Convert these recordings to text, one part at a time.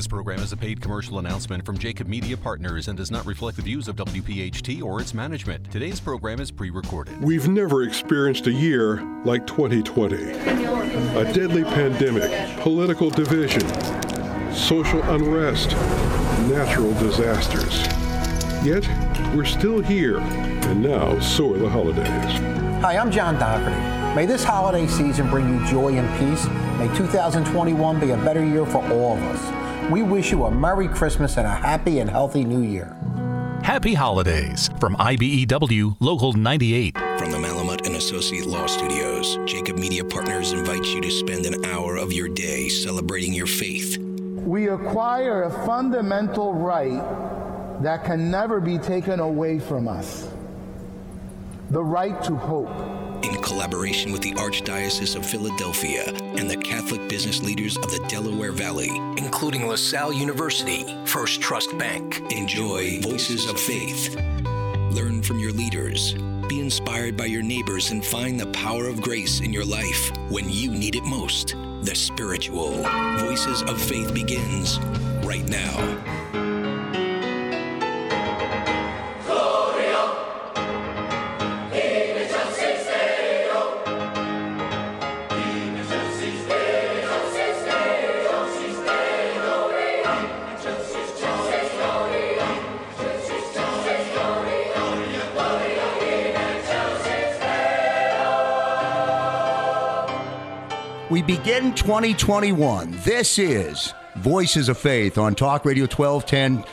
This program is a paid commercial announcement from Jacob Media Partners and does not reflect the views of WPHT or its management. Today's program is pre recorded. We've never experienced a year like 2020. A deadly pandemic, political division, social unrest, natural disasters. Yet, we're still here, and now so are the holidays. Hi, I'm John Doherty. May this holiday season bring you joy and peace. May 2021 be a better year for all of us. We wish you a Merry Christmas and a happy and healthy New Year. Happy holidays from IBEW Local 98. From the Malamut and Associate Law Studios, Jacob Media Partners invites you to spend an hour of your day celebrating your faith. We acquire a fundamental right that can never be taken away from us the right to hope in collaboration with the Archdiocese of Philadelphia and the Catholic business leaders of the Delaware Valley, including LaSalle University, First Trust Bank. Enjoy Voices of Faith. Learn from your leaders. Be inspired by your neighbors and find the power of grace in your life when you need it most. The spiritual Voices of Faith begins right now. We begin 2021. This is Voices of Faith on Talk Radio 1210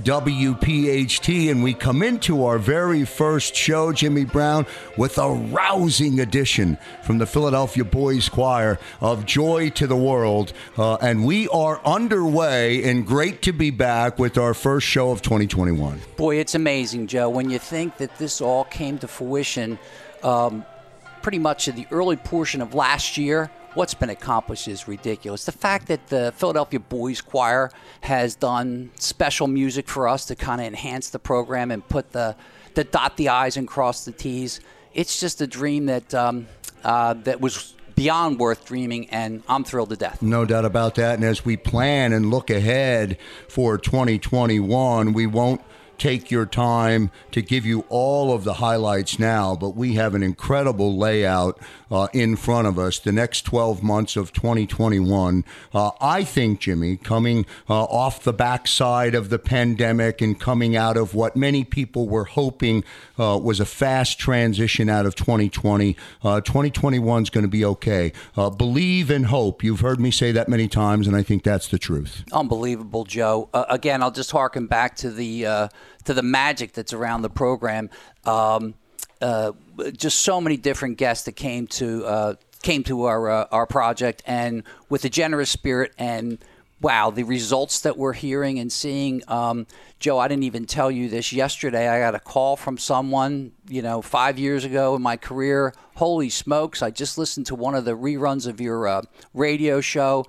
WPHT, and we come into our very first show, Jimmy Brown, with a rousing edition from the Philadelphia Boys Choir of Joy to the World. Uh, and we are underway, and great to be back with our first show of 2021. Boy, it's amazing, Joe, when you think that this all came to fruition um, pretty much in the early portion of last year what's been accomplished is ridiculous. The fact that the Philadelphia Boys Choir has done special music for us to kind of enhance the program and put the, the dot the I's and cross the T's, it's just a dream that, um, uh, that was beyond worth dreaming, and I'm thrilled to death. No doubt about that. And as we plan and look ahead for 2021, we won't take your time to give you all of the highlights now, but we have an incredible layout uh, in front of us the next 12 months of 2021. Uh, I think, Jimmy, coming uh, off the backside of the pandemic and coming out of what many people were hoping uh, was a fast transition out of 2020, 2021 is going to be okay. Uh, believe and hope. You've heard me say that many times, and I think that's the truth. Unbelievable, Joe. Uh, again, I'll just harken back to the to the magic that's around the program. Um, uh, just so many different guests that came to uh, came to our uh, our project, and with a generous spirit and wow, the results that we're hearing and seeing. Um, Joe, I didn't even tell you this yesterday. I got a call from someone, you know, five years ago in my career. Holy smokes! I just listened to one of the reruns of your uh, radio show.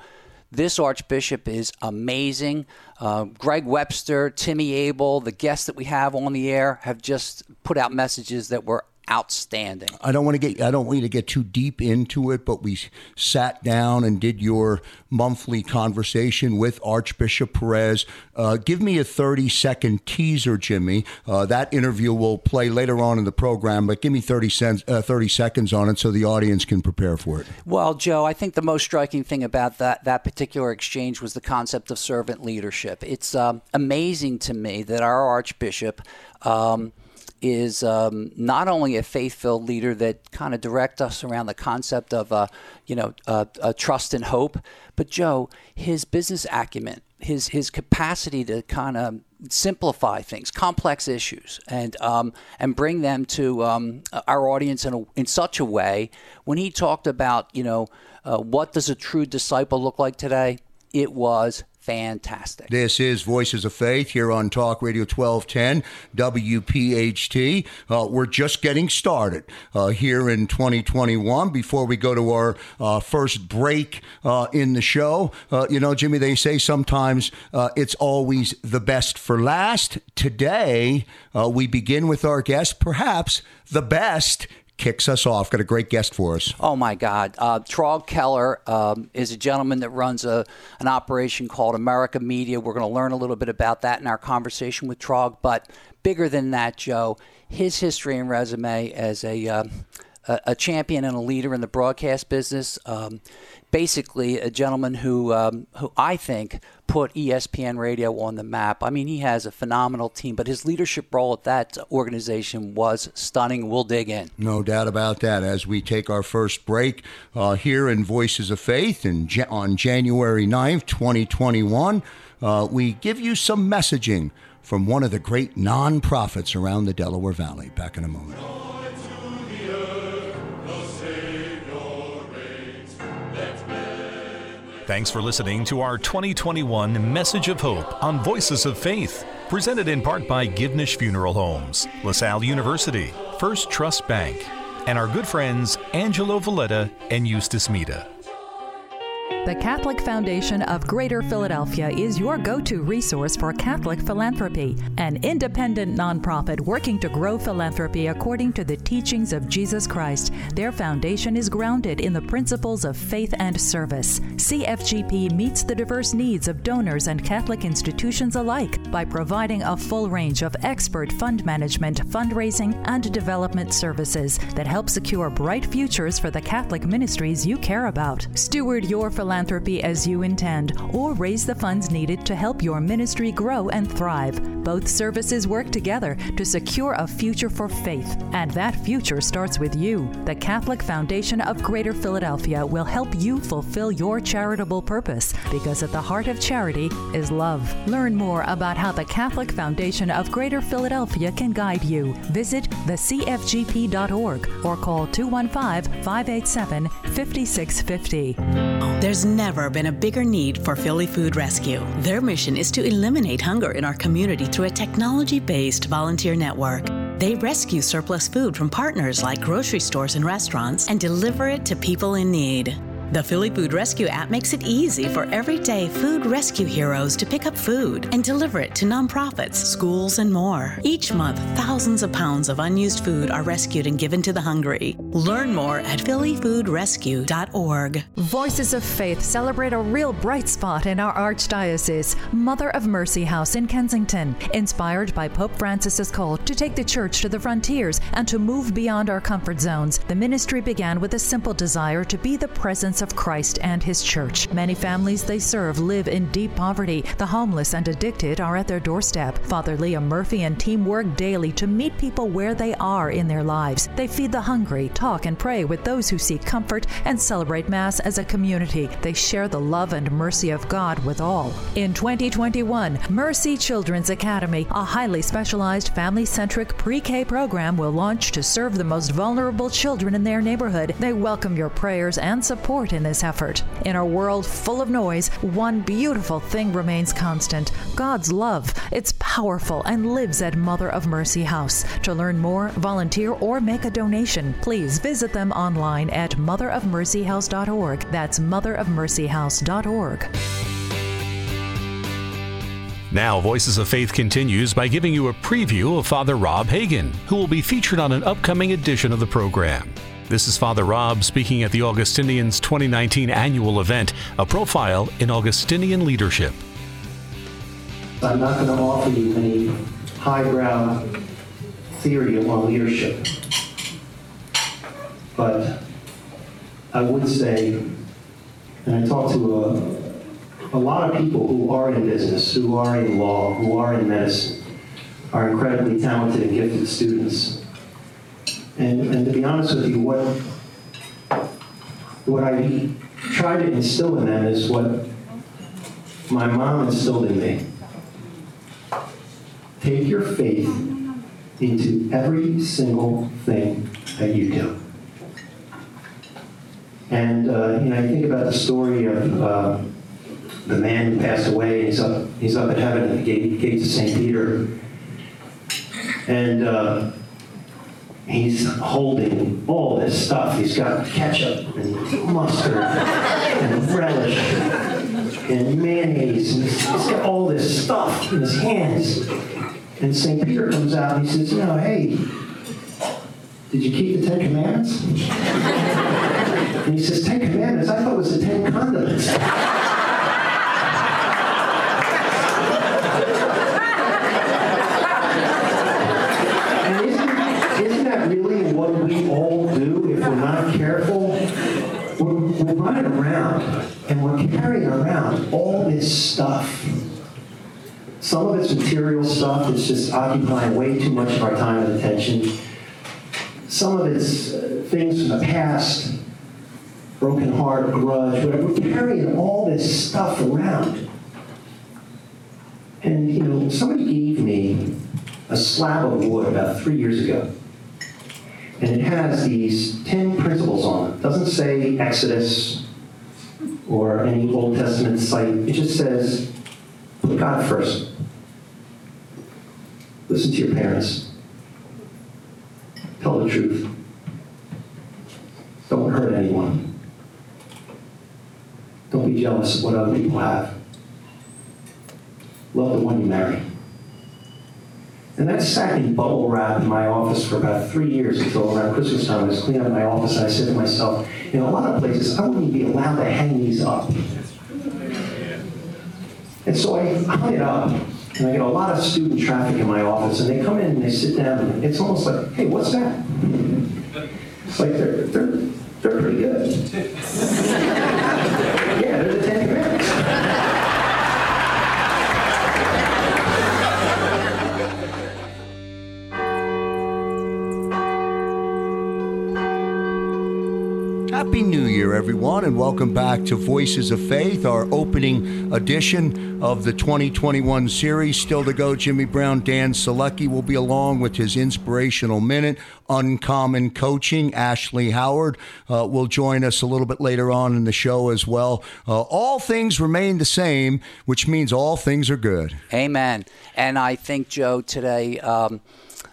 This Archbishop is amazing. Uh, Greg Webster, Timmy Abel, the guests that we have on the air have just put out messages that were outstanding. I don't want to get I don't want you to get too deep into it, but we sat down and did your monthly conversation with Archbishop Perez. Uh, give me a 30 second teaser, Jimmy. Uh, that interview will play later on in the program, but give me 30, cents, uh, 30 seconds on it so the audience can prepare for it. Well, Joe, I think the most striking thing about that, that particular exchange was the concept of servant leadership. It's um, amazing to me that our Archbishop. Um, is um, not only a faith-filled leader that kind of directs us around the concept of, uh, you know, uh, uh, trust and hope, but Joe, his business acumen, his his capacity to kind of simplify things, complex issues, and um, and bring them to um, our audience in a, in such a way. When he talked about, you know, uh, what does a true disciple look like today? It was fantastic. This is Voices of Faith here on Talk Radio 1210 WPHT. Uh, we're just getting started uh, here in 2021. Before we go to our uh, first break uh, in the show, uh, you know, Jimmy, they say sometimes uh, it's always the best for last. Today, we begin with our guest, perhaps the best kicks us off. Got a great guest for us. Oh my God, uh, Traug Keller um, is a gentleman that runs a an operation called America Media. We're going to learn a little bit about that in our conversation with Traug, but bigger than that, Joe, his history and resume as a uh, a, champion and a leader in the broadcast business. Um, basically, a gentleman who um, who I think put ESPN Radio on the map. I mean, he has a phenomenal team, but his leadership role at that organization was stunning. We'll dig in. No doubt about that. As we take our first break uh, here in Voices of Faith and on January 9th, 2021, uh, we give you some messaging from one of the great nonprofits around the Delaware Valley. Back in a moment. Thanks for listening to our 2021 Message of Hope on Voices of Faith, presented in part by Givnish Funeral Homes, LaSalle University, First Trust Bank, and our good friends Angelo Valletta and Eustace Mita. The Catholic Foundation of Greater Philadelphia is your go to resource for Catholic philanthropy, an independent nonprofit working to grow philanthropy according to the teachings of Jesus Christ. Their foundation is grounded in the principles of faith and service. CFGP meets the diverse needs of donors and Catholic institutions alike by providing a full range of expert fund management, fundraising, and development services that help secure bright futures for the Catholic ministries you care about. Steward your philanthropy philanthropy as you intend, or raise the funds needed to help your ministry grow and thrive. Both services work together to secure a future for faith, and that future starts with you. The Catholic Foundation of Greater Philadelphia will help you fulfill your charitable purpose because at the heart of charity is love. Learn more about how the Catholic Foundation of Greater Philadelphia can guide you. Visit thecfgp.org or call 215 587 5650. There's never been a bigger need for Philly Food Rescue. Their mission is to eliminate hunger in our community through a technology based volunteer network. They rescue surplus food from partners like grocery stores and restaurants and deliver it to people in need. The Philly Food Rescue app makes it easy for everyday food rescue heroes to pick up food and deliver it to nonprofits, schools, and more. Each month, thousands of pounds of unused food are rescued and given to the hungry. Learn more at phillyfoodrescue.org. Voices of Faith celebrate a real bright spot in our archdiocese, Mother of Mercy House in Kensington, inspired by Pope Francis's call to take the church to the frontiers and to move beyond our comfort zones. The ministry began with a simple desire to be the presence of Christ and His church. Many families they serve live in deep poverty. The homeless and addicted are at their doorstep. Father Liam Murphy and team work daily to meet people where they are in their lives. They feed the hungry, talk and pray with those who seek comfort, and celebrate Mass as a community. They share the love and mercy of God with all. In 2021, Mercy Children's Academy, a highly specialized family centric pre K program, will launch to serve the most vulnerable children in their neighborhood. They welcome your prayers and support in this effort. In a world full of noise, one beautiful thing remains constant God's love. It's powerful and lives at Mother of Mercy House. To learn more, volunteer, or make a donation, please visit them online at motherofmercyhouse.org. That's motherofmercyhouse.org. Now, Voices of Faith continues by giving you a preview of Father Rob Hagan, who will be featured on an upcoming edition of the program. This is Father Rob speaking at the Augustinians 2019 annual event, a profile in Augustinian leadership. I'm not going to offer you any highbrow theory on leadership, but I would say, and I talk to a, a lot of people who are in business, who are in law, who are in medicine, are incredibly talented and gifted students and, and to be honest with you, what, what I try to instill in them is what my mom instilled in me. Take your faith into every single thing that you do. And uh, you know, I think about the story of uh, the man who passed away. He's up, he's up at heaven at the gate, gates of St. Peter, and uh, he's holding all this stuff. He's got ketchup and mustard and relish and mayonnaise. And he's got all this stuff in his hands. And St. Peter comes out and he says, you know, hey, Did you keep the Ten Commandments? and he says, Ten Commandments? I thought it was the Ten Condiments. and isn't, isn't that really what we all do if we're not careful? We're, we're running around and we're carrying around all this stuff. Some of it's material stuff that's just occupying way too much of our time and attention. Some of it's uh, things from the past, broken heart, grudge, whatever. We're carrying all this stuff around. And, you know, somebody gave me a slab of wood about three years ago. And it has these 10 principles on it. It doesn't say Exodus or any Old Testament site. It just says, put God first. Listen to your parents. Tell the truth. Don't hurt anyone. Don't be jealous of what other people have. Love the one you marry. And that sat in bubble wrap in my office for about three years until around Christmas time. I was cleaning up my office and I said to myself, in a lot of places, I wouldn't be allowed to hang these up. And so I hung it up, and I get a lot of student traffic in my office, and they come in and they sit down, and it's almost like, hey, what's that? It's like they're, they're, they're pretty good. Everyone, and welcome back to Voices of Faith, our opening edition of the 2021 series. Still to go, Jimmy Brown, Dan Selecki will be along with his inspirational minute, Uncommon Coaching. Ashley Howard uh, will join us a little bit later on in the show as well. Uh, all things remain the same, which means all things are good. Amen. And I think, Joe, today. Um,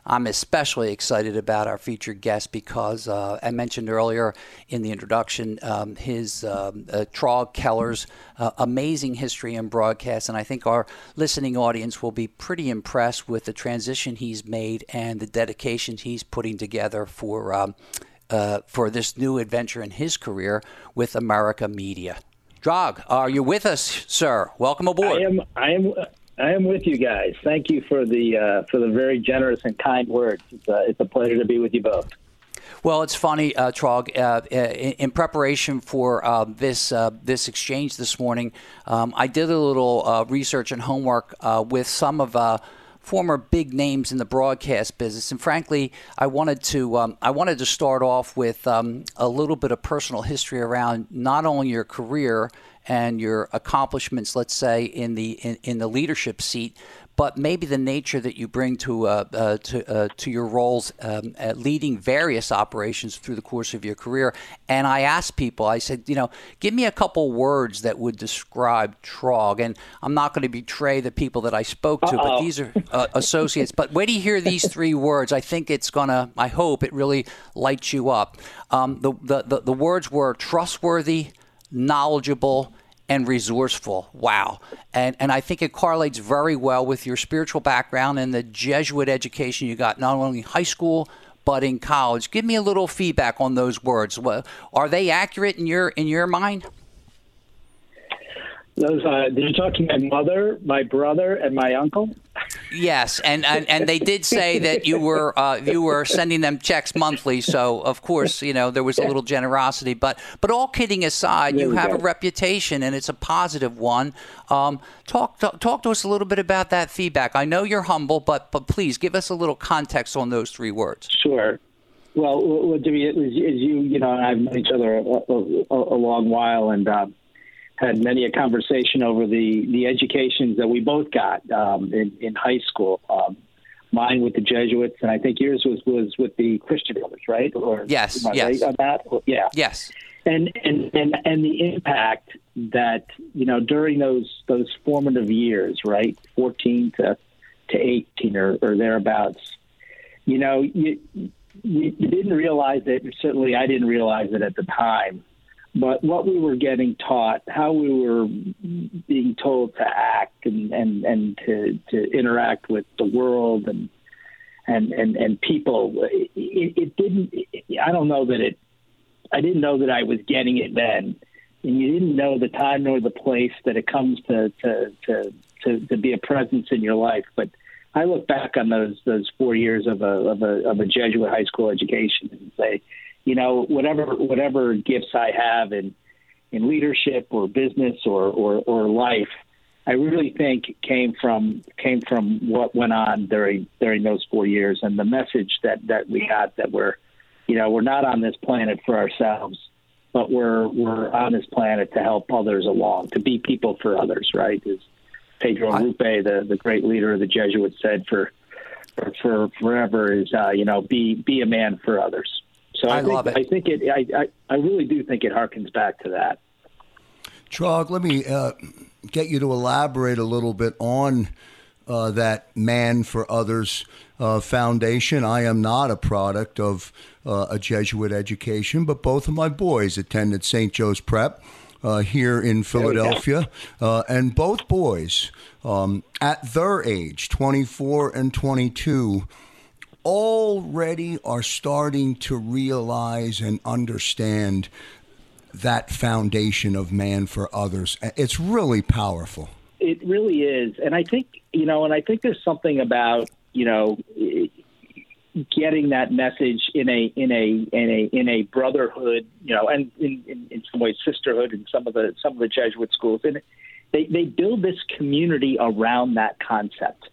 I'm especially excited about our featured guest because uh, I mentioned earlier in the introduction um, his um, uh, Traug Keller's uh, amazing history in broadcast, and I think our listening audience will be pretty impressed with the transition he's made and the dedication he's putting together for. Um, uh, for this new adventure in his career with America Media. Traug, are you with us, sir? Welcome aboard. I am. I am. I am with you guys. Thank you for the uh, for the very generous and kind words. It's, uh, it's a pleasure to be with you both. Well, it's funny, uh, Traug. Uh, in, in, preparation for uh, this uh, this exchange this morning, um, I did a little uh, research and homework uh, with some of former big names in the broadcast business, and frankly, I wanted to um, I wanted to start off with um, a little bit of personal history around not only your career and your accomplishments, let's say in the in, in the leadership seat, but maybe the nature that you bring to uh, uh, to uh, to your roles um, at leading various operations through the course of your career. And I asked people, I said, you know, give me a couple words that would describe Traug. And I'm not going to betray the people that I spoke to, Uh-oh. but these are uh, associates. but when you hear these three words, I think it's gonna. I hope it really lights you up. Um, the, the the the words were trustworthy, knowledgeable and resourceful. Wow. And and I think it correlates very well with your spiritual background and the Jesuit education you got not only in high school but in college. Give me a little feedback on those words. Are they accurate in your in your mind? Those uh, did you talk to my mother, my brother, and my uncle? Yes, and, and, and they did say that you were uh, you were sending them checks monthly. So of course, you know there was a little generosity. But but all kidding aside, you have a reputation, and it's a positive one. Um, talk, talk talk to us a little bit about that feedback. I know you're humble, but but please give us a little context on those three words. Sure. Well, Jimmy, as you you know, I've known each other a, a, a long while, and. Uh, had many a conversation over the the educations that we both got um, in in high school. Um, mine with the Jesuits, and I think yours was was with the Christian Brothers, right? Or yes, yes. right on that? Yeah. Yes. And and and and the impact that you know during those those formative years, right, fourteen to to eighteen or, or thereabouts, you know, you, you you didn't realize it. Certainly, I didn't realize it at the time but what we were getting taught, how we were being told to act and, and, and to, to interact with the world and and and and people. It, it didn't. I don't know that it. I didn't know that I was getting it then, and you didn't know the time nor the place that it comes to to to to, to be a presence in your life. But I look back on those those four years of a of a of a Jesuit high school education and say, you know, whatever whatever gifts I have in in leadership or business or or, or life I really think came from came from what went on during during those four years and the message that that we got that we're you know we're not on this planet for ourselves but we're we're on this planet to help others along to be people for others right? As Pedro Arrupe the the great leader of the Jesuits said for for, for forever is uh, you know be be a man for others so I, I think, love it I think it I, I I really do think it harkens back to that Traug, let me uh, get you to elaborate a little bit on uh, that Man for Others uh, foundation. I am not a product of uh, a Jesuit education, but both of my boys attended St. Joe's Prep. Uh, here in Philadelphia, uh, and both boys um, at their age, 24 and 22, already are starting to realize and understand that foundation of man for others. It's really powerful. It really is. And I think, you know, and I think there's something about, you know, getting that message in a in a in a in a brotherhood, you know, and in, in, in some ways sisterhood in some of the some of the Jesuit schools. And they, they build this community around that concept.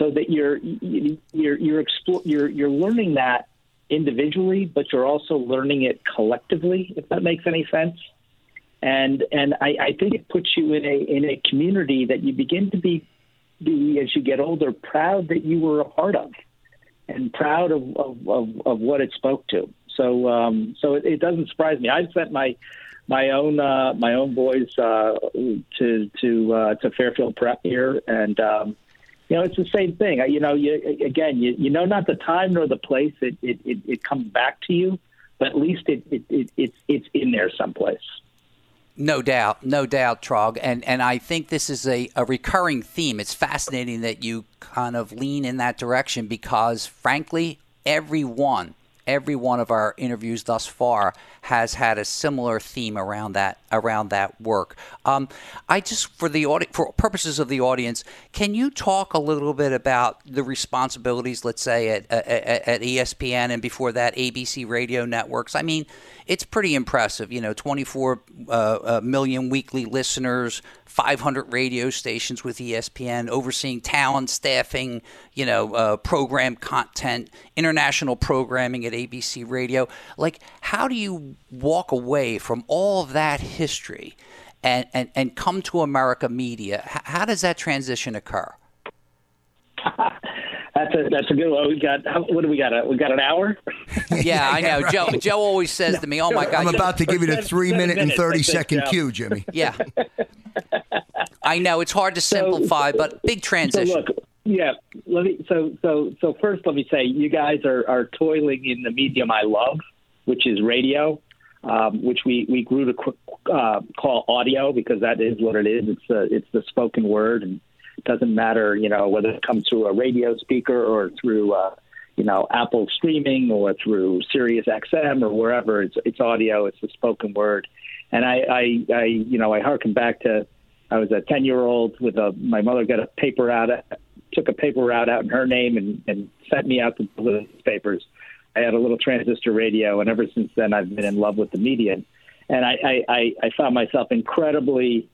So that you're you're you're explore, you're you're learning that individually, but you're also learning it collectively, if that makes any sense. And and I, I think it puts you in a in a community that you begin to be be as you get older proud that you were a part of, and proud of of, of, of what it spoke to. So um, so it, it doesn't surprise me. I've sent my my own uh, my own boys uh, to to uh, to Fairfield Prep here, and um, you know, it's the same thing. You know, you again, you, you know not the time nor the place it, it, it, it comes back to you, but at least it, it, it, it's it's in there someplace. No doubt, no doubt, Traug. And and I think this is a, a recurring theme. It's fascinating that you kind of lean in that direction because frankly, everyone every one of our interviews thus far has had a similar theme around that around that work. Um, I just for the audi- for purposes of the audience, can you talk a little bit about the responsibilities, let's say at, at, at ESPN and before that ABC radio networks? I mean, it's pretty impressive. You know, 24 uh, uh, million weekly listeners, 500 radio stations with ESPN, overseeing talent, staffing, you know, uh, program content, international programming at ABC Radio. Like, how do you walk away from all that history and, and, and come to America Media? how does that transition occur? That's a that's a good one. We got what do we got? We got an hour. yeah, I know. Joe Joe always says to me, "Oh my God!" I'm about to give you the three minute and thirty second cue, Jimmy. Yeah, I know it's hard to simplify, so, but big transition. So look, yeah. Let me. So so so first, let me say, you guys are are toiling in the medium I love, which is radio. Um, which we, we grew to uh, call audio because that is what it is. It's a, it's the spoken word, and it doesn't matter, you know, whether it comes through a radio speaker or through, uh, you know, Apple streaming or through Sirius XM or wherever. It's it's audio. It's the spoken word. And I, I, I you know, I harken back to I was a ten year old with a my mother got a paper out, took a paper route out in her name and and sent me out to the papers. I had a little transistor radio, and ever since then I've been in love with the media. And I, I, I found myself incredibly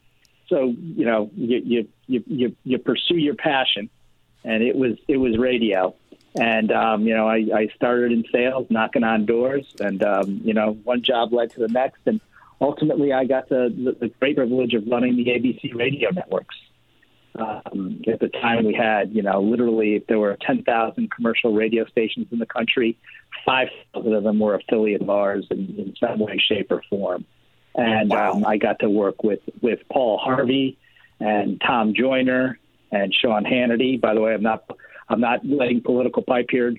so you know you you you you, you pursue your passion, and it was it was radio, and um, you know I, I started in sales, knocking on doors, and um, you know one job led to the next, and ultimately I got the, the, great privilege of running the ABC radio networks. Um, at the time, we had, you know, literally, if there were 10,000 commercial radio stations in the country, 5,000 of them were affiliate of ours in, in some way, shape, or form and wow. um, I got to work with with Paul Harvey and Tom Joyner and Sean Hannity. By the way, I'm not I'm not letting political pipe here.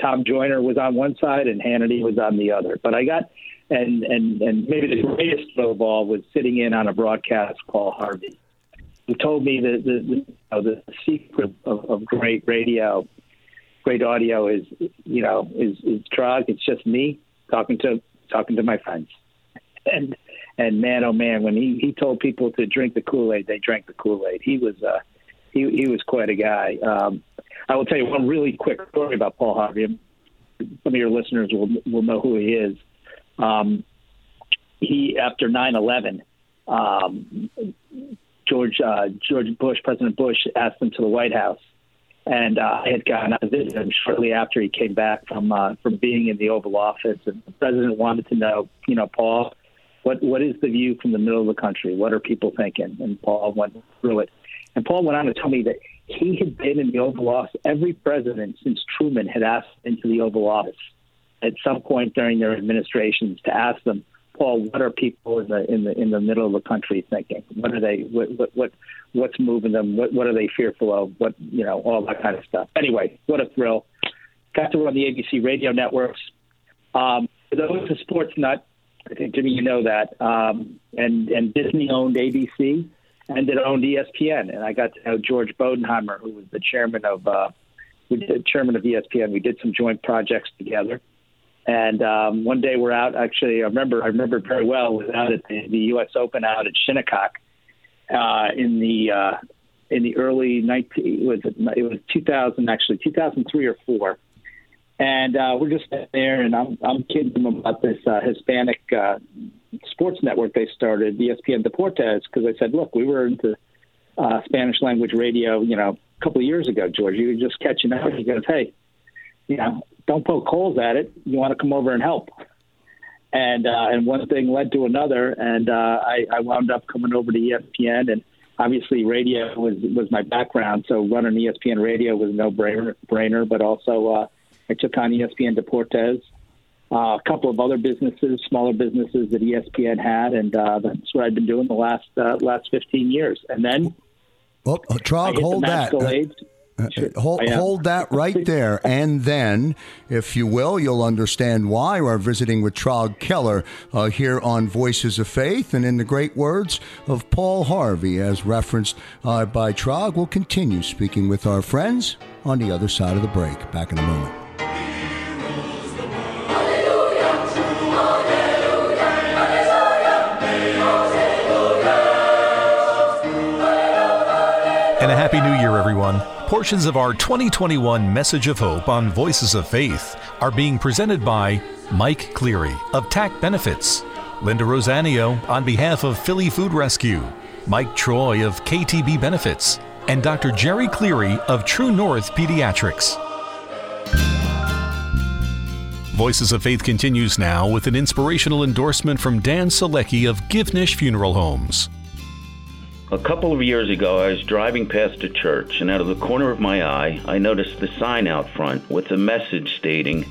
Tom Joyner was on one side and Hannity was on the other. But I got and and and maybe the greatest of all was sitting in on a broadcast Paul Harvey, who told me the the, the, you know, the secret of, of great radio great audio is you know is is Traug. It's just me talking to talking to my friends, and and man oh man when he he told people to drink the Kool Aid, they drank the Kool Aid. He was uh he he was quite a guy. Um, I will tell you one really quick story about Paul Harvey. Some of your listeners will will know who he is. Um, he after 9/11, um, George uh, George Bush, President Bush, asked him to the White House, and uh, I had gone out to visit him shortly after he came back from uh, from being in the Oval Office, and the president wanted to know, you know, Paul, what what is the view from the middle of the country? What are people thinking? And Paul went through it, and Paul went on to tell me that he had been in the Oval Office. Every president since Truman had asked into the Oval Office at some point during their administrations to ask them, Paul, what are people in the in the in the middle of the country thinking? What are they? What what, what what's moving them? What what are they fearful of? What you know, all that kind of stuff. Anyway, what a thrill! Got to run the ABC radio networks. Um, for those a sports nut, I think Jimmy, you know that. Um, and and Disney owned ABC and it owned ESPN, and I got to know George Bodenheimer, who was the chairman of uh, we did, chairman of ESPN. We did some joint projects together. And um, one day we're out. Actually, I remember I remember very well. Was out at the, the U.S. Open out at Shinnecock uh, in the uh, in the early 19 was it, it was 2000 actually 2003 or four. And uh, we're just there, and I'm I'm kidding them about this uh, Hispanic uh, sports network they started, ESPN Deportes, because I said, look, we were into uh, Spanish language radio, you know, a couple of years ago, George. You were just catching up. He goes, hey, you know, don't poke holes at it. You want to come over and help. And uh, and one thing led to another, and uh, I, I wound up coming over to ESPN, and obviously radio was was my background, so running ESPN radio was no brainer. Brainer, but also uh, I took on ESPN Deportes, uh, a couple of other businesses, smaller businesses that ESPN had, and uh, that's what I've been doing the last uh, last 15 years. And then, oh, Traug, hold that. Uh, hold, hold that right there. And then, if you will, you'll understand why we're visiting with Traug Keller uh, here on Voices of Faith. And in the great words of Paul Harvey, as referenced uh, by Traug, we'll continue speaking with our friends on the other side of the break. Back in a moment. And a Happy New Year, everyone. Portions of our 2021 Message of Hope on Voices of Faith are being presented by Mike Cleary of TAC Benefits, Linda Rosanio on behalf of Philly Food Rescue, Mike Troy of KTB Benefits, and Dr. Jerry Cleary of True North Pediatrics. Voices of Faith continues now with an inspirational endorsement from Dan Selecki of Givnish Funeral Homes. A couple of years ago, I was driving past a church, and out of the corner of my eye, I noticed the sign out front with a message stating,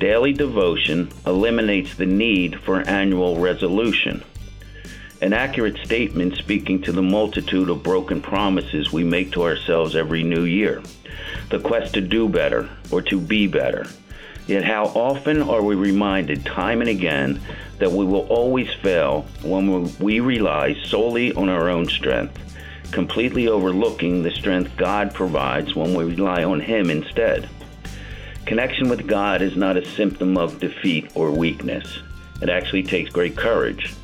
Daily devotion eliminates the need for annual resolution. An accurate statement speaking to the multitude of broken promises we make to ourselves every new year. The quest to do better or to be better. Yet, how often are we reminded time and again that we will always fail when we rely solely on our own strength, completely overlooking the strength God provides when we rely on Him instead? Connection with God is not a symptom of defeat or weakness. It actually takes great courage.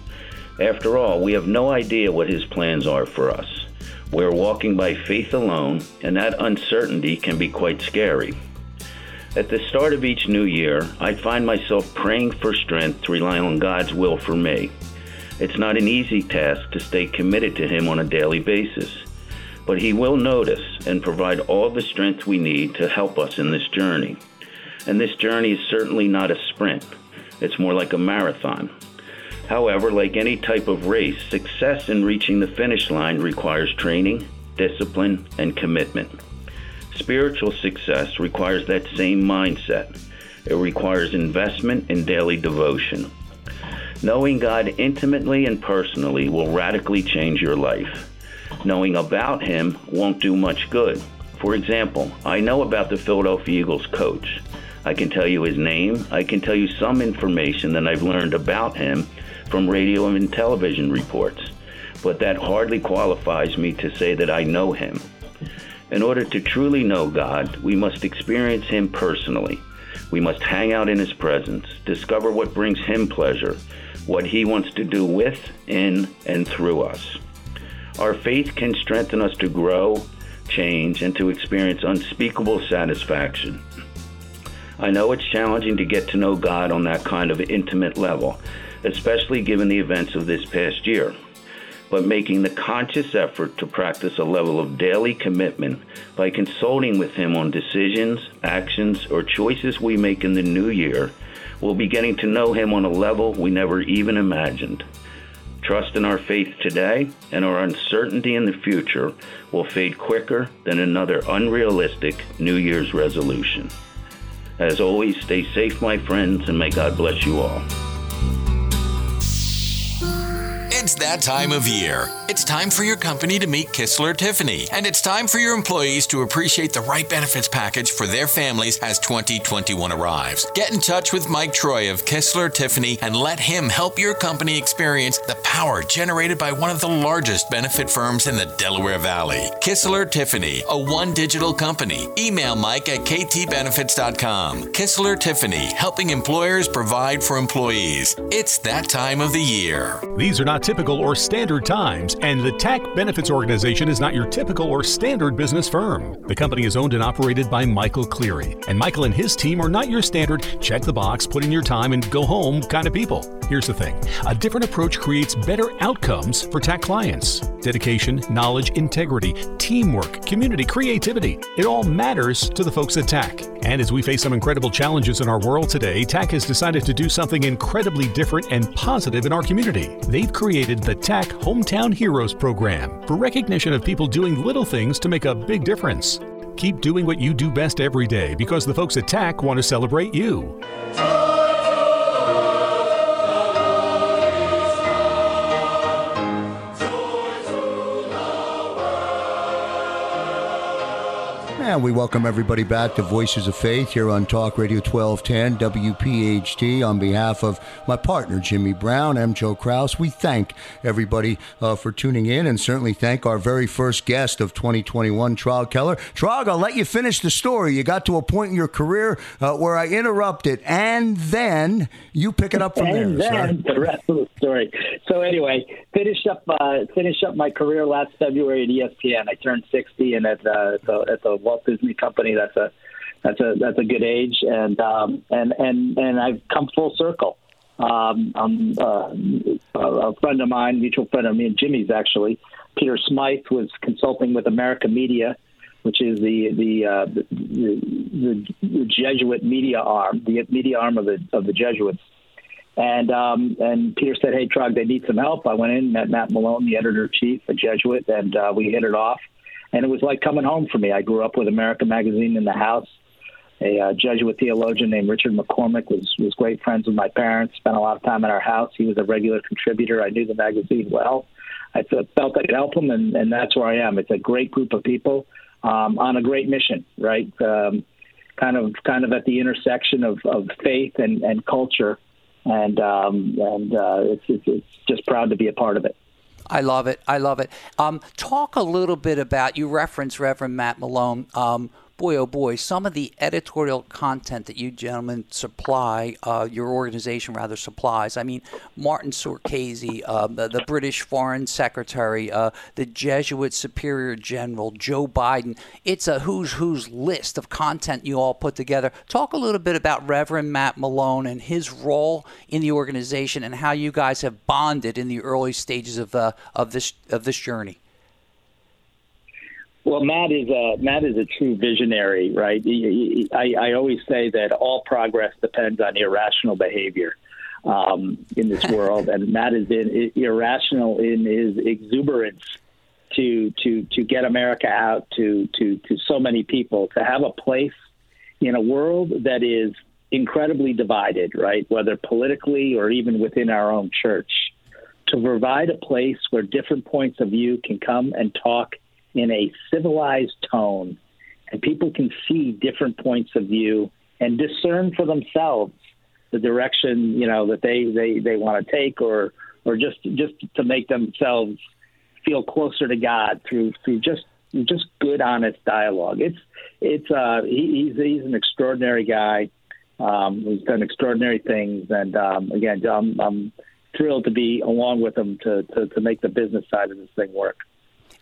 After all, we have no idea what His plans are for us. We're walking by faith alone, and that uncertainty can be quite scary. At the start of each new year, I find myself praying for strength to rely on God's will for me. It's not an easy task to stay committed to Him on a daily basis, but He will notice and provide all the strength we need to help us in this journey. And this journey is certainly not a sprint, it's more like a marathon. However, like any type of race, success in reaching the finish line requires training, discipline, and commitment. Spiritual success requires that same mindset. It requires investment and daily devotion. Knowing God intimately and personally will radically change your life. Knowing about Him won't do much good. For example, I know about the Philadelphia Eagles coach. I can tell you his name. I can tell you some information that I've learned about him from radio and television reports. But that hardly qualifies me to say that I know him. In order to truly know God, we must experience Him personally. We must hang out in His presence, discover what brings Him pleasure, what He wants to do with, in, and through us. Our faith can strengthen us to grow, change, and to experience unspeakable satisfaction. I know it's challenging to get to know God on that kind of intimate level, especially given the events of this past year but making the conscious effort to practice a level of daily commitment by consulting with Him on decisions, actions, or choices we make in the new year, we'll be getting to know Him on a level we never even imagined. Trust in our faith today and our uncertainty in the future will fade quicker than another unrealistic New Year's resolution. As always, stay safe, my friends, and may God bless you all. It's that time of year. It's time for your company to meet Kistler Tiffany, and it's time for your employees to appreciate the right benefits package for their families as 2021 arrives. Get in touch with Mike Troy of Kistler Tiffany and let him help your company experience the power generated by one of the largest benefit firms in the Delaware Valley. Kistler Tiffany, a one digital company. Email Mike at ktbenefits.com. Kistler Tiffany, helping employers provide for employees. It's that time of the year. These are not typical or standard times, and the TAC Benefits Organization is not your typical or standard business firm. The company is owned and operated by Michael Cleary, and Michael and his team are not your standard check the box, put in your time, and go home kind of people. Here's the thing a different approach creates better outcomes for TAC clients. Dedication, knowledge, integrity, teamwork, community, creativity. It all matters to the folks at TAC. And as we face some incredible challenges in our world today, TAC has decided to do something incredibly different and positive in our community. They've created the TAC Hometown Heroes program for recognition of people doing little things to make a big difference. Keep doing what you do best every day because the folks at TAC want to celebrate you. And we welcome everybody back to Voices of Faith here on Talk Radio 1210 WPHT. On behalf of my partner, Jimmy Brown, I'm Joe Kraus. We thank everybody uh, for tuning in and certainly thank our very first guest of 2021, Traug Keller. Traug, I'll let you finish the story. You got to a point in your career uh, where I interrupted, and then you pick it up from and there. then sir. the rest of the story. So anyway, finished up uh, finished up my career last February at ESPN. I turned 60, and at, uh, at, the, at the Walt Disney Company, that's a that's a that's a good age, and um, and and and I've come full circle. Um, I'm, uh, a friend of mine, mutual friend of me and Jimmy's actually, Peter Smythe was consulting with America Media, which is the the, uh, the, the the Jesuit media arm, the media arm of the of the Jesuits. And um, and Peter said, "Hey, Traug, they need some help." I went in, met Matt Malone, the editor chief, a Jesuit, and uh, we hit it off. And it was like coming home for me. I grew up with America Magazine in the house. A uh, Jesuit theologian named Richard McCormick was was great friends with my parents. Spent a lot of time at our house. He was a regular contributor. I knew the magazine well. I felt I could help him, and, and that's where I am. It's a great group of people um, on a great mission, right? Um, kind of kind of at the intersection of, of faith and, and culture, and um, and uh, it's, it's it's just proud to be a part of it. I love it. I love it. Um, talk a little bit about you reference Reverend Matt Malone. Um, boy, oh boy, some of the editorial content that you gentlemen supply, uh, your organization rather supplies. I mean, Martin Scorsese, uh, the, the, British Foreign Secretary, uh, the Jesuit Superior General, Joe Biden. It's a who's who's list of content you all put together. Talk a little bit about Reverend Matt Malone and his role in the organization and how you guys have bonded in the early stages of uh, of this of this journey. Well, Matt is a Matt is a true visionary, right? I, I always say that all progress depends on irrational behavior um, in this world, and Matt is in, irrational in his exuberance to to to get America out to to to so many people to have a place in a world that is incredibly divided, right? Whether politically or even within our own church, to provide a place where different points of view can come and talk in a civilized tone, and people can see different points of view and discern for themselves the direction you know that they they, they want to take, or or just just to make themselves feel closer to God through through just just good, honest dialogue. It's it's uh, he, he's he's an extraordinary guy. Um, who's done extraordinary things, and um, again, I'm, I'm thrilled to be along with him to, to to make the business side of this thing work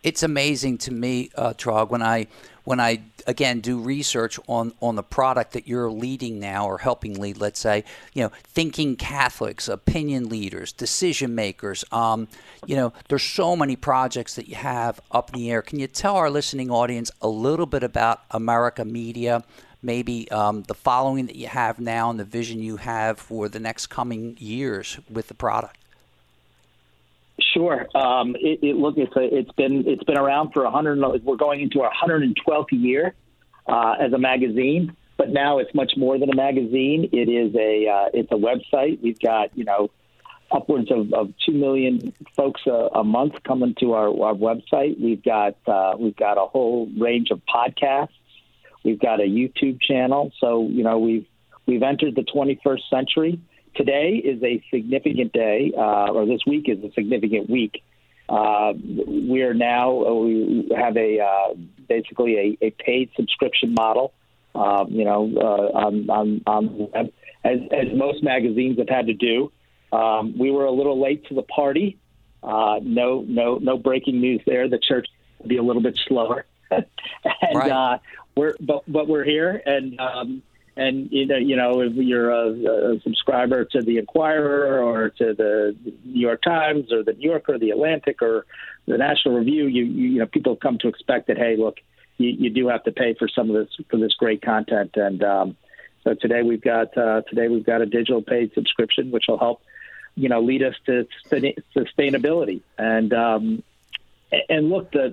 it's amazing to me, uh, Traug, when I when I again do research on on the product that you're leading now or helping lead. Let's say, you know, thinking Catholics, opinion leaders, decision makers. Um, you know, there's so many projects that you have up in the air. Can you tell our listening audience a little bit about America Media? Maybe um, the following that you have now and the vision you have for the next coming years with the product. Sure. Um, it, it, look, it's a, it's been it's been around for a hundred. We're going into our 112th year uh, as a magazine, but now it's much more than a magazine. It is a uh, it's a website. We've got you know upwards of, of two million folks a, a month coming to our, our website. We've got uh, we've got a whole range of podcasts. We've got a YouTube channel. So you know we've we've entered the 21st century today is a significant day, uh, or this week is a significant week. Uh, we are now uh, we have a uh, basically a, a, paid subscription model. Um, you know, uh, on, on, on as, as most magazines have had to do. Um, we were a little late to the party. Uh, no, no, no breaking news there. The church will be a little bit slower, and right. we're but but we're here, and um, and you know, you know, if you're a, a, subscriber to the Inquirer or to the New York Times or the New Yorker, the Atlantic, or the National Review, you you, know, people come to expect that hey, look, you, you do have to pay for some of this for this great content, and um, so today we've got uh, today we've got a digital paid subscription, which will help, you know, lead us to sustainability, and um, and look the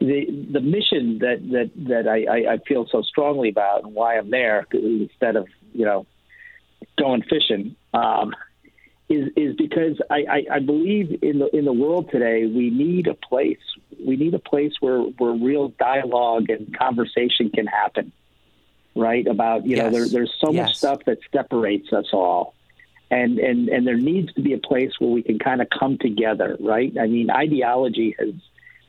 the the mission that that that I, I feel so strongly about and why I'm there instead of you know going fishing um, is is because I, I, I believe in the in the world today we need a place we need a place where where real dialogue and conversation can happen right about you yes. know there, there's so yes. much stuff that separates us all and and and there needs to be a place where we can kind of come together right I mean ideology has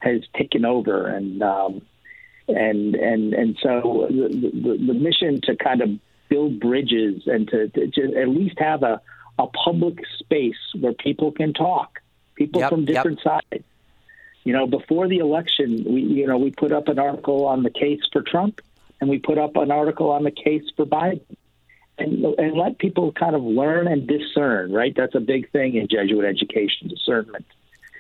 has taken over, and um, and and and so the, the, the mission to kind of build bridges and to, to, to, at least have a a public space where people can talk, people yep, from different yep. sides. You know, before the election, we you know we put up an article on the case for Trump, and we put up an article on the case for Biden. And, and let people kind of learn and discern, right? That's a big thing in Jesuit education, discernment.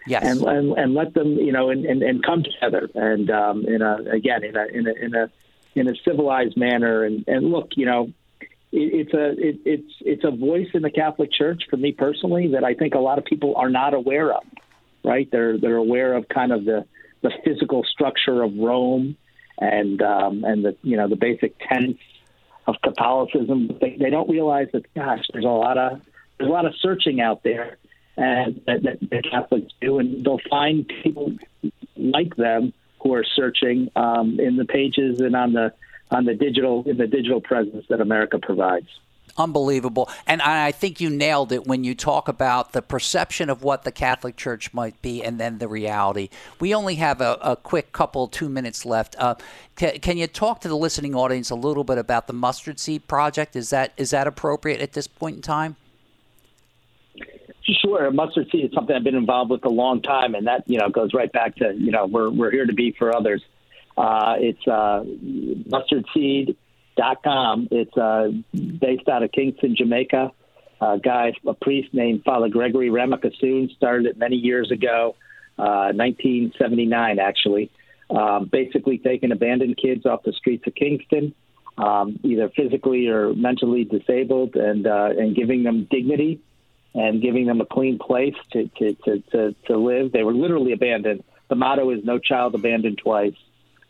Yes. And, and, and let them, you know, and, and, and come together and um, in a again in a in a in a in a civilized manner. And, and look, you know, it, it's a it, it's it's a voice in the Catholic Church for me personally that I think a lot of people are not aware of. Right? They're they're aware of kind of the the physical structure of Rome and um, and the you know the basic tenets of Catholicism. They, they don't realize that gosh, there's a lot of there's a lot of searching out there and that, that the Catholics do, and they'll find people like them who are searching um, in the pages and on the on the digital in the digital presence that America provides. Unbelievable. And I think you nailed it when you talk about the perception of what the Catholic Church might be and then the reality. We only have a, a quick couple, two minutes left. Uh, can, can, you talk to the listening audience a little bit about the Mustard Seed Project? Is that is that appropriate at this point in time? Sure, mustard seed is something I've been involved with a long time, and that you know goes right back to you know we're we're here to be for others. Uh, it's uh, mustardseed.com. It's uh, based out of Kingston, Jamaica. A guy, a priest named Father Gregory Ramkissoon, started it many years ago, uh, 1979 actually. Um, basically, taking abandoned kids off the streets of Kingston, um, either physically or mentally disabled, and uh, and giving them dignity and giving them a clean place to, to, to, to, to live. They were literally abandoned. The motto is no child abandoned twice.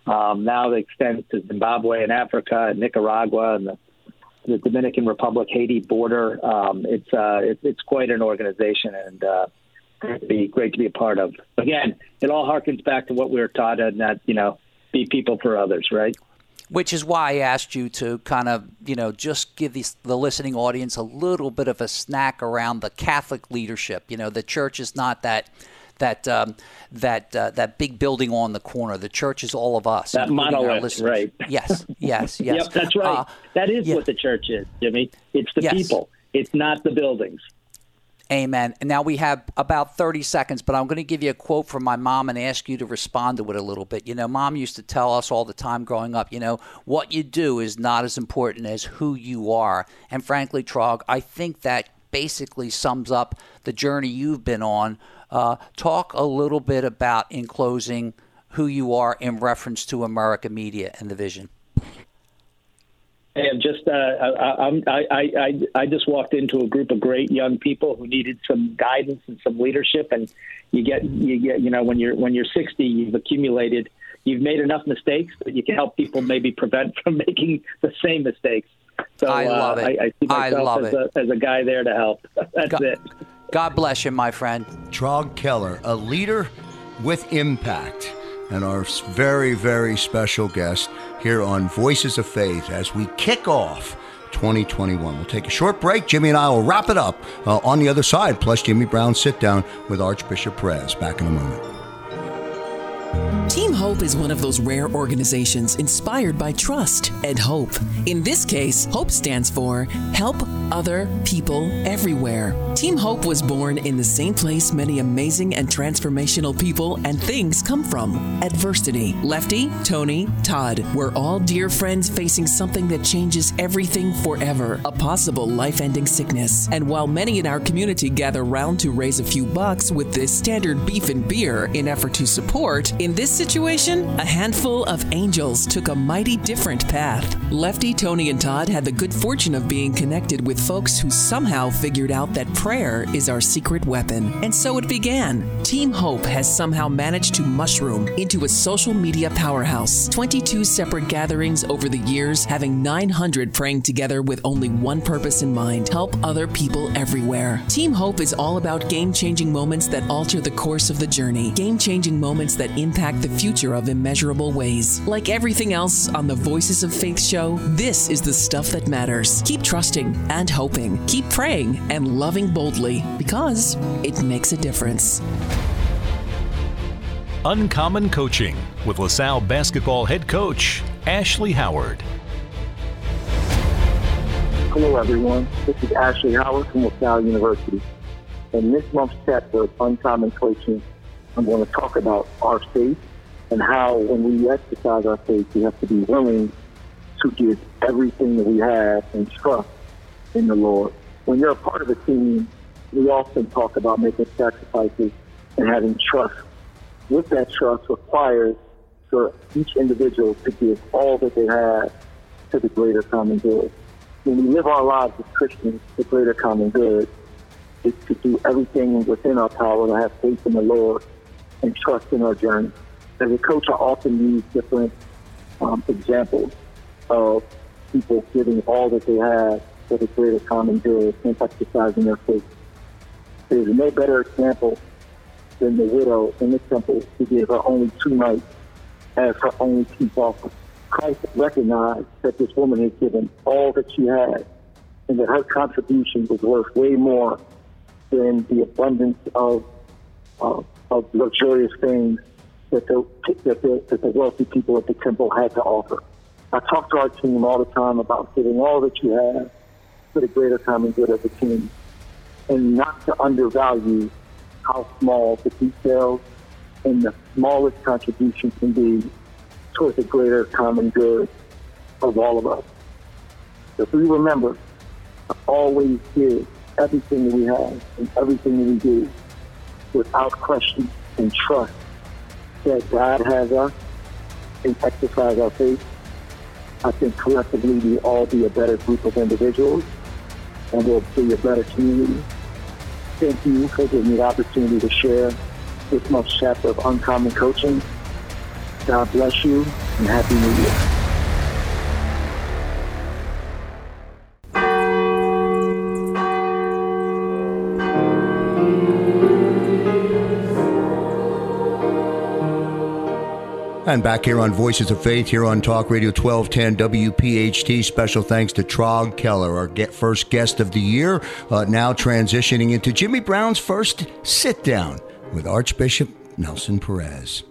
Um, now it extends to Zimbabwe and Africa and Nicaragua and the, the Dominican Republic, Haiti border. Um, it's, uh, it, it's quite an organization and uh, great be great to be a part of. Again, it all harkens back to what we were taught and that you know be people for others, right? Which is why I asked you to kind of, you know, just give the, the listening audience a little bit of a snack around the Catholic leadership. You know, the church is not that that um, that uh, that big building on the corner. The church is all of us. That monolith, right? Yes, yes, yes. yep, that's right. Uh, that is yeah. what the church is, Jimmy. It's the yes. people. It's not the buildings. Amen. And now we have about 30 seconds, but I'm going to give you a quote from my mom and ask you to respond to it a little bit. You know, mom used to tell us all the time growing up, you know, what you do is not as important as who you are. And frankly, Traug, I think that basically sums up the journey you've been on. Uh, talk a little bit about, in closing, who you are in reference to America Media and the vision. Hey, I'm just uh, I, I, I, I just walked into a group of great young people who needed some guidance and some leadership, and you get you get you know when you're when you're 60, you've accumulated, you've made enough mistakes that you can help people maybe prevent from making the same mistakes. So I love uh, it. I, I see myself I love as, it. A, as a guy there to help. That's God, it. God bless you, my friend. Traug Keller, a leader with impact, and our very very special guest here on Voices of Faith as we kick off 2021. We'll take a short break. Jimmy and I will wrap it up uh, on the other side, plus Jimmy Brown sit down with Archbishop Perez. Back in a moment. Team Hope is one of those rare organizations inspired by trust and hope. In this case, HOPE stands for Help Other People Everywhere. Team Hope was born in the same place many amazing and transformational people and things come from adversity. Lefty, Tony, Todd were all dear friends facing something that changes everything forever a possible life ending sickness. And while many in our community gather round to raise a few bucks with this standard beef and beer in effort to support, in this situation, a handful of angels took a mighty different path. Lefty, Tony, and Todd had the good fortune of being connected with folks who somehow figured out that prayer is our secret weapon. And so it began. Team Hope has somehow managed to mushroom into a social media powerhouse. 22 separate gatherings over the years, having 900 praying together with only one purpose in mind help other people everywhere. Team Hope is all about game changing moments that alter the course of the journey, game changing moments that impact the future of immeasurable ways. Like everything else on the Voices of Faith show, this is the stuff that matters. Keep trusting and hoping, keep praying and loving boldly because it makes a difference. Uncommon Coaching with LaSalle basketball head coach Ashley Howard. Hello, everyone. This is Ashley Howard from LaSalle University. In this month's chapter of Uncommon Coaching, I'm going to talk about our faith and how when we exercise our faith, we have to be willing to give everything that we have and trust in the Lord. When you're a part of a team, we often talk about making sacrifices and having trust. With that trust requires for each individual to give all that they have to the greater common good. When we live our lives as Christians, the greater common good is to do everything within our power to have faith in the Lord and trust in our journey as a coach, I often use different um, examples of people giving all that they have for the greater common good and exercising their faith. There's no better example than the widow in the temple who gave her only two mites as her only peace offering. Christ recognized that this woman had given all that she had and that her contribution was worth way more than the abundance of, uh, of luxurious things that the, that the, that the wealthy people at the temple had to offer. I talk to our team all the time about giving all that you have for the greater common good of the team and not to undervalue how small the details and the smallest contribution can be towards the greater common good of all of us. If we remember to always give everything that we have and everything that we do without question and trust that God has us and exercise our faith, I think collectively we all be a better group of individuals and we'll be a better community. Thank you for giving me the opportunity to share this month's chapter of Uncommon Coaching. God bless you and Happy New Year. And back here on Voices of Faith, here on Talk Radio 1210 WPHT. Special thanks to Traug Keller, our get first guest of the year, uh, now transitioning into Jimmy Brown's first sit down with Archbishop Nelson Perez.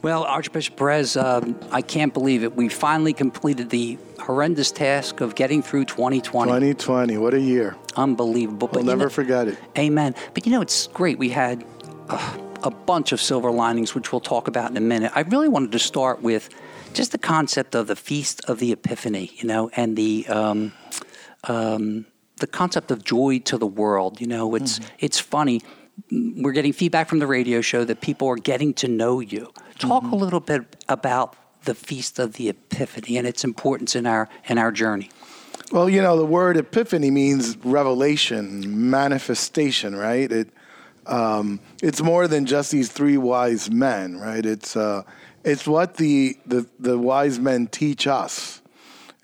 Well, Archbishop Perez, um, I can't believe it. We finally completed the horrendous task of getting through 2020. 2020, what a year. Unbelievable. We'll never know, forget it. Amen. But you know, it's great. We had uh, a bunch of silver linings, which we'll talk about in a minute. I really wanted to start with just the concept of the Feast of the Epiphany, you know, and the. Um, um, the concept of joy to the world, you know, it's mm-hmm. it's funny. We're getting feedback from the radio show that people are getting to know you Talk mm-hmm. a little bit about the Feast of the Epiphany and its importance in our in our journey. Well, you know, the word epiphany means revelation, manifestation, right? It um, it's more than just these three wise men, right? It's uh, it's what the, the the wise men teach us.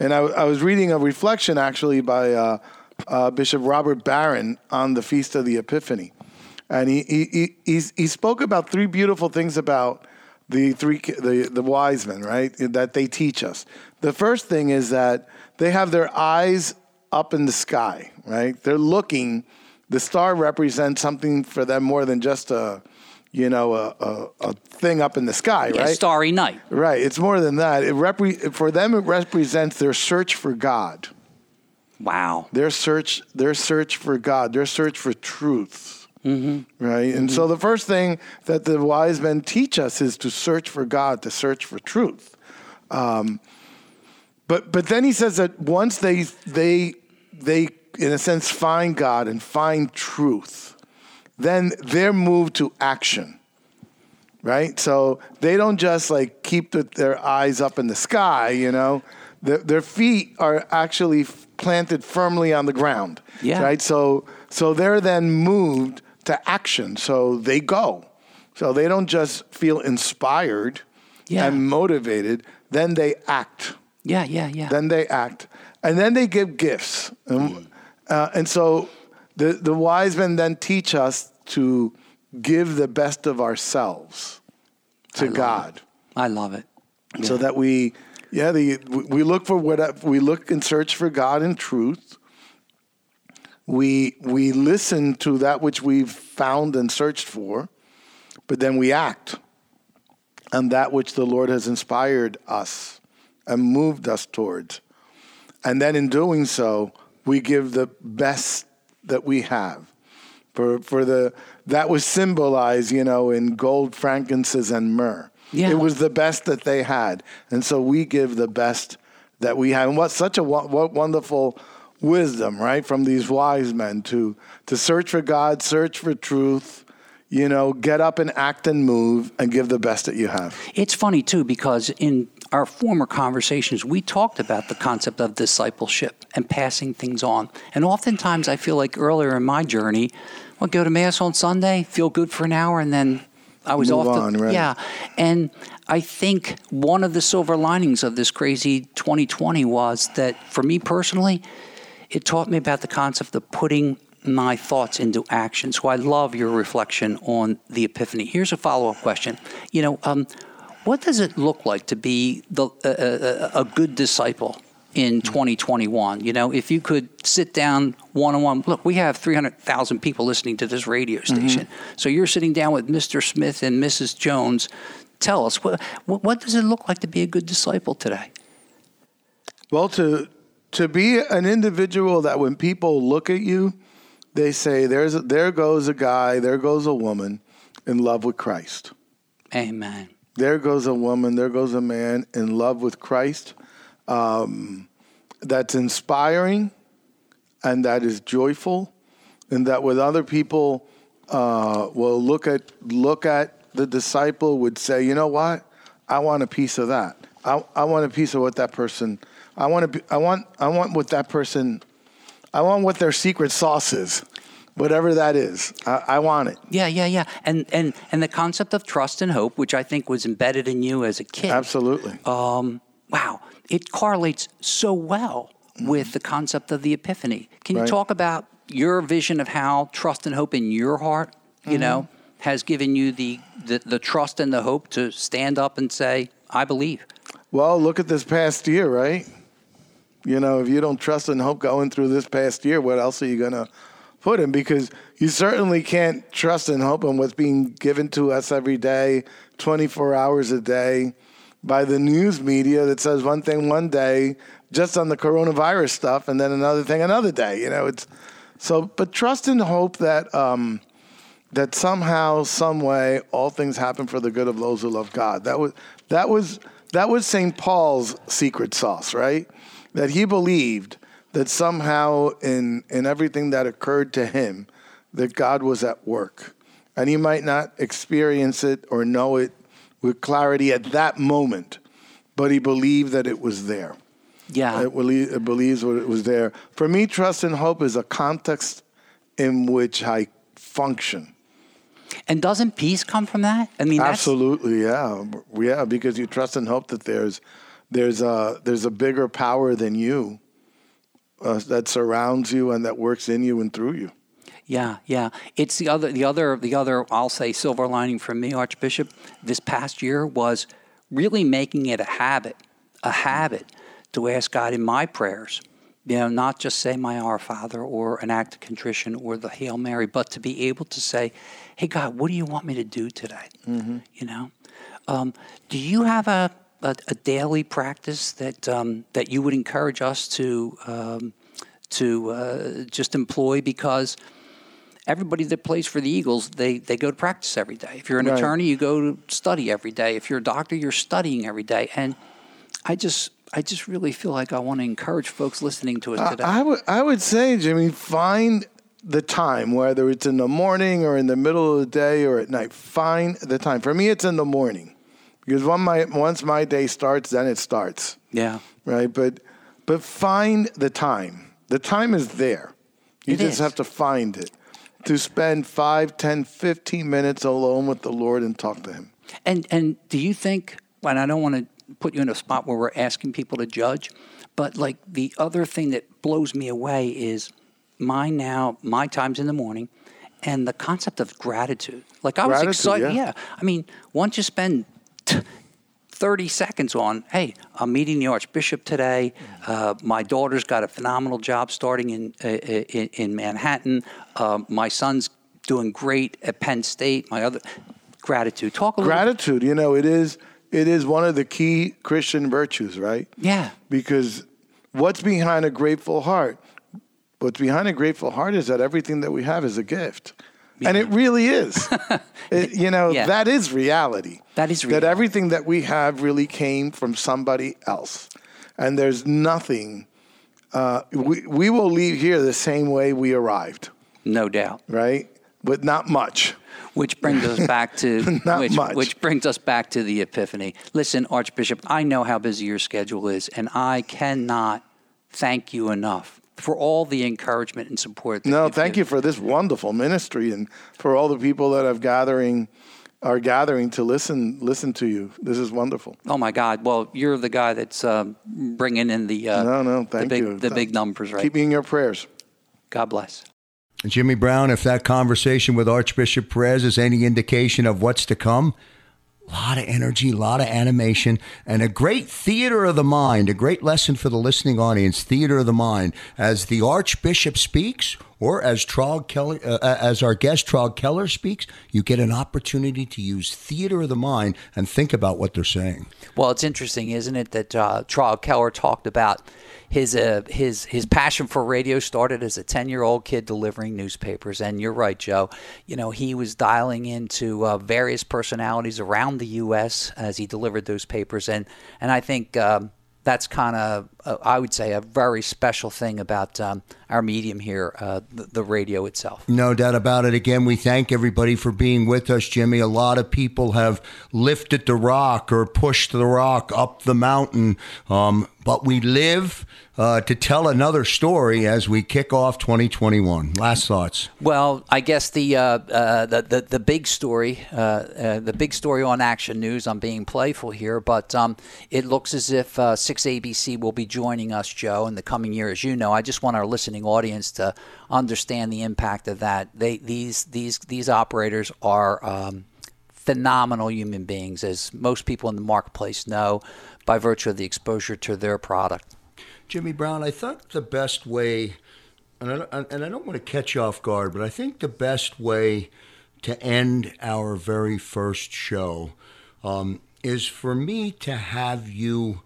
And I, I was reading a reflection actually by uh, uh, Bishop Robert Barron on the Feast of the Epiphany, and he he he, he spoke about three beautiful things about the three the, the wise men, right? That they teach us. The first thing is that they have their eyes up in the sky, right? They're looking. The star represents something for them more than just a, you know, a, a, a thing up in the sky, yeah, right? Starry night. Right. It's more than that. It repre- for them, it represents their search for God. Wow. Their search, their search for God, their search for truth. Mm-hmm. Right? And mm-hmm. so the first thing that the wise men teach us is to search for God, to search for truth. Um, but but then he says that once they they they in a sense find God and find truth, then they're moved to action. Right? So they don't just like keep the, their eyes up in the sky, you know. Their, their feet are actually planted firmly on the ground. Yeah. Right? So so they're then moved to action. So they go. So they don't just feel inspired yeah. and motivated, then they act. Yeah, yeah, yeah. Then they act. And then they give gifts. And, mm. Uh, and so the, the wise men then teach us to give the best of ourselves to I God. It. I love it. Yeah. So that we, yeah, the, we look for what we look and search for God in truth we we listen to that which we've found and searched for, but then we act on that which the Lord has inspired us and moved us towards. And then in doing so, we give the best that we have. For for the that was symbolized, you know, in gold, frankincense, and myrrh. Yeah. It was the best that they had. And so we give the best that we have. And what such a what wonderful wisdom, right, from these wise men to to search for God, search for truth, you know, get up and act and move and give the best that you have. It's funny too because in our former conversations we talked about the concept of discipleship and passing things on. And oftentimes I feel like earlier in my journey, I'll go to mass on Sunday, feel good for an hour and then I was Move off on, right. yeah. And I think one of the silver linings of this crazy 2020 was that for me personally, it taught me about the concept of putting my thoughts into action. So I love your reflection on the epiphany. Here's a follow up question. You know, um, what does it look like to be the, uh, a good disciple in 2021? You know, if you could sit down one on one, look, we have 300,000 people listening to this radio mm-hmm. station. Mm-hmm. So you're sitting down with Mr. Smith and Mrs. Jones. Tell us, what, what does it look like to be a good disciple today? Well, to to be an individual that when people look at you, they say, "There's a, there goes a guy, there goes a woman in love with Christ." Amen. There goes a woman, there goes a man in love with Christ. Um, that's inspiring, and that is joyful, and that with other people uh, will look at look at the disciple would say, "You know what? I want a piece of that. I, I want a piece of what that person." I want to. Be, I want. I want what that person. I want what their secret sauce is, whatever that is. I, I want it. Yeah, yeah, yeah. And and and the concept of trust and hope, which I think was embedded in you as a kid. Absolutely. Um, wow, it correlates so well with the concept of the epiphany. Can you right. talk about your vision of how trust and hope in your heart, you mm-hmm. know, has given you the, the the trust and the hope to stand up and say, "I believe." Well, look at this past year, right? You know, if you don't trust and hope going through this past year, what else are you going to put him because you certainly can't trust and hope in what's being given to us every day, 24 hours a day, by the news media that says one thing one day just on the coronavirus stuff and then another thing another day. You know, it's so, but trust and hope that. Um, that somehow, some way, all things happen for the good of those who love God. That was that was that was St. Paul's secret sauce, right? That he believed that somehow in in everything that occurred to him, that God was at work, and he might not experience it or know it with clarity at that moment, but he believed that it was there. Yeah, it, belie- it believes what it was there. For me, trust and hope is a context in which I function. And doesn't peace come from that? I mean, absolutely, yeah, yeah. Because you trust and hope that there's there's a there's a bigger power than you uh, that surrounds you and that works in you and through you. Yeah, yeah. It's the other, the other, the other. I'll say silver lining for me, Archbishop, this past year was really making it a habit, a habit to ask God in my prayers. You know, not just say my Our Father or an act of contrition or the Hail Mary, but to be able to say, "Hey God, what do you want me to do today?" Mm-hmm. You know, um, do you have a, a, a daily practice that um, that you would encourage us to um, to uh, just employ because everybody that plays for the Eagles, they, they go to practice every day. If you're an Right. attorney, you go to study every day. If you're a doctor, you're studying every day. And I just I just really feel like I want to encourage folks listening to us I, today. I would I would say, Jimmy, find the time, whether it's in the morning or in the middle of the day or at night. Find the time. For me, it's in the morning because one my once my day starts, then it starts. yeah. right? But but find the time. The time is there. You It just is. have to find it. To spend 5, 10, 15 minutes alone with the Lord and talk to him. And and do you think? And I don't want to put you in a spot where we're asking people to judge, but like the other thing that blows me away is my now my times in the morning, and the concept of gratitude. Like I was Gratitude, excited. yeah. Yeah. I mean, once you spend. T- 30 seconds on, hey, I'm meeting the Archbishop today. Uh, my daughter's got a phenomenal job starting in, uh, in, in Manhattan. Uh, my son's doing great at Penn State. My other gratitude. Talk a little Gratitude, you know, it is it is one of the key Christian virtues, right? Yeah. Because what's behind a grateful heart? What's behind a grateful heart is that everything that we have is a gift. And it really is. It- you know, Yeah. that is reality. That is That everything that we have really came from somebody else. And there's nothing, uh, we, we will leave here the same way we arrived. No doubt. Right? But not much. Which brings us back to Not which, much. which brings us back to the Epiphany. Listen, Archbishop, I know how busy your schedule is, and I cannot thank you enough for all the encouragement and support. That No, you've thank you for this wonderful ministry and for all the people that are gathering are gathering to listen listen to you. This is wonderful. Oh my God! Well, you're the guy that's um, bringing in the uh, No, no, the thank big you. the big numbers, right? Keep me in your prayers. God bless. Jimmy Brown, if that conversation with Archbishop Perez is any indication of what's to come, a lot of energy, a lot of animation, and a great theater of the mind, a great lesson for the listening audience, theater of the mind. As the Archbishop speaks, or as Traug Keller, uh, as our guest Traug Keller speaks, you get an opportunity to use theater of the mind and think about what they're saying. Well, it's interesting, isn't it, that uh, Charles Keller talked about his uh, his his passion for radio started as a ten year old kid delivering newspapers, and you're right, Joe. You know, he was dialing into uh, various personalities around the U.S. as he delivered those papers, and and I think. Um, that's kind of, I would say, a very special thing about um, our medium here, uh, the, the radio itself. No doubt about it. Again, we thank everybody for being with us, Jimmy. A lot of people have lifted the rock or pushed the rock up the mountain, um, but we live uh, to tell another story as we kick off 2021. Last thoughts. Well, I guess the uh, uh, the, the the big story, uh, uh, the big story on Action News. I'm being playful here, but um, it looks as if uh, Six ABC will be joining us, Joe, in the coming year. As you know, I just want our listening audience to understand the impact of that. They these these these operators are. Um, phenomenal human beings, as most people in the marketplace know, by virtue of the exposure to their product. Jimmy Brown, I thought the best way and I, and I don't want to catch you off guard, but I think the best way to end our very first show um, is for me to have you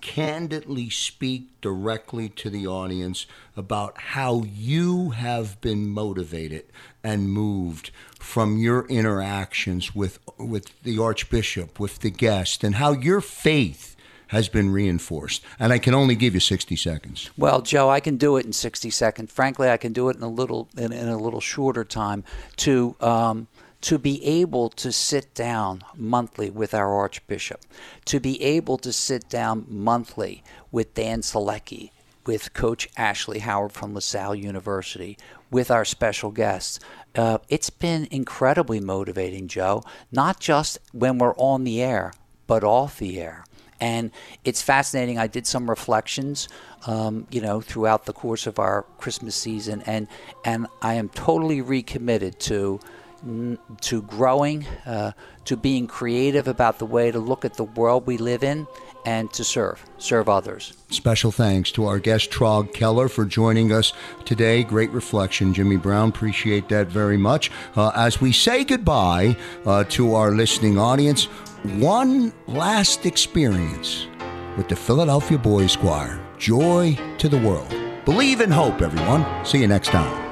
candidly speak directly to the audience about how you have been motivated and moved from your interactions with with the archbishop with the guest and how your faith has been reinforced and i can only give you 60 seconds Well, Joe, I can do it in 60 seconds. Frankly, I can do it in a little in, in a little shorter time. To um, to be able to sit down monthly with our Archbishop, to be able to sit down monthly with Dan Selecki, with Coach Ashley Howard from LaSalle University, with our special guests. Uh, it's been incredibly motivating, Joe. Not just when we're on the air, but off the air and it's fascinating. I did some reflections, um, you know, throughout the course of our Christmas season, and and I am totally recommitted to to growing, uh, to being creative about the way to look at the world we live in, and to serve, serve others. Special thanks to our guest Traug Keller for joining us today. Great reflection, Jimmy Brown. Appreciate that very much. Uh, as we say goodbye uh, to our listening audience, one last experience with the Philadelphia Boys Choir. Joy to the world. Believe in hope, everyone. See you next time.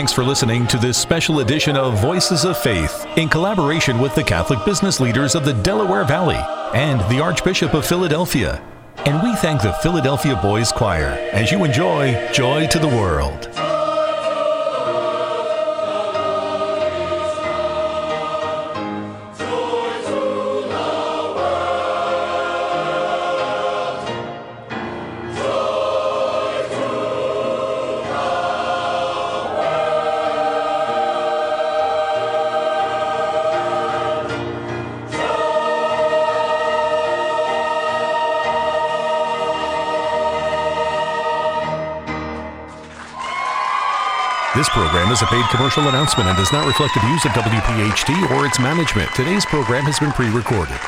Thanks for listening to this special edition of Voices of Faith in collaboration with the Catholic business leaders of the Delaware Valley and the Archbishop of Philadelphia. And we thank the Philadelphia Boys Choir as you enjoy Joy to the World. Program is a paid commercial announcement and does not reflect the views of WPHT or its management. Today's program has been pre recorded.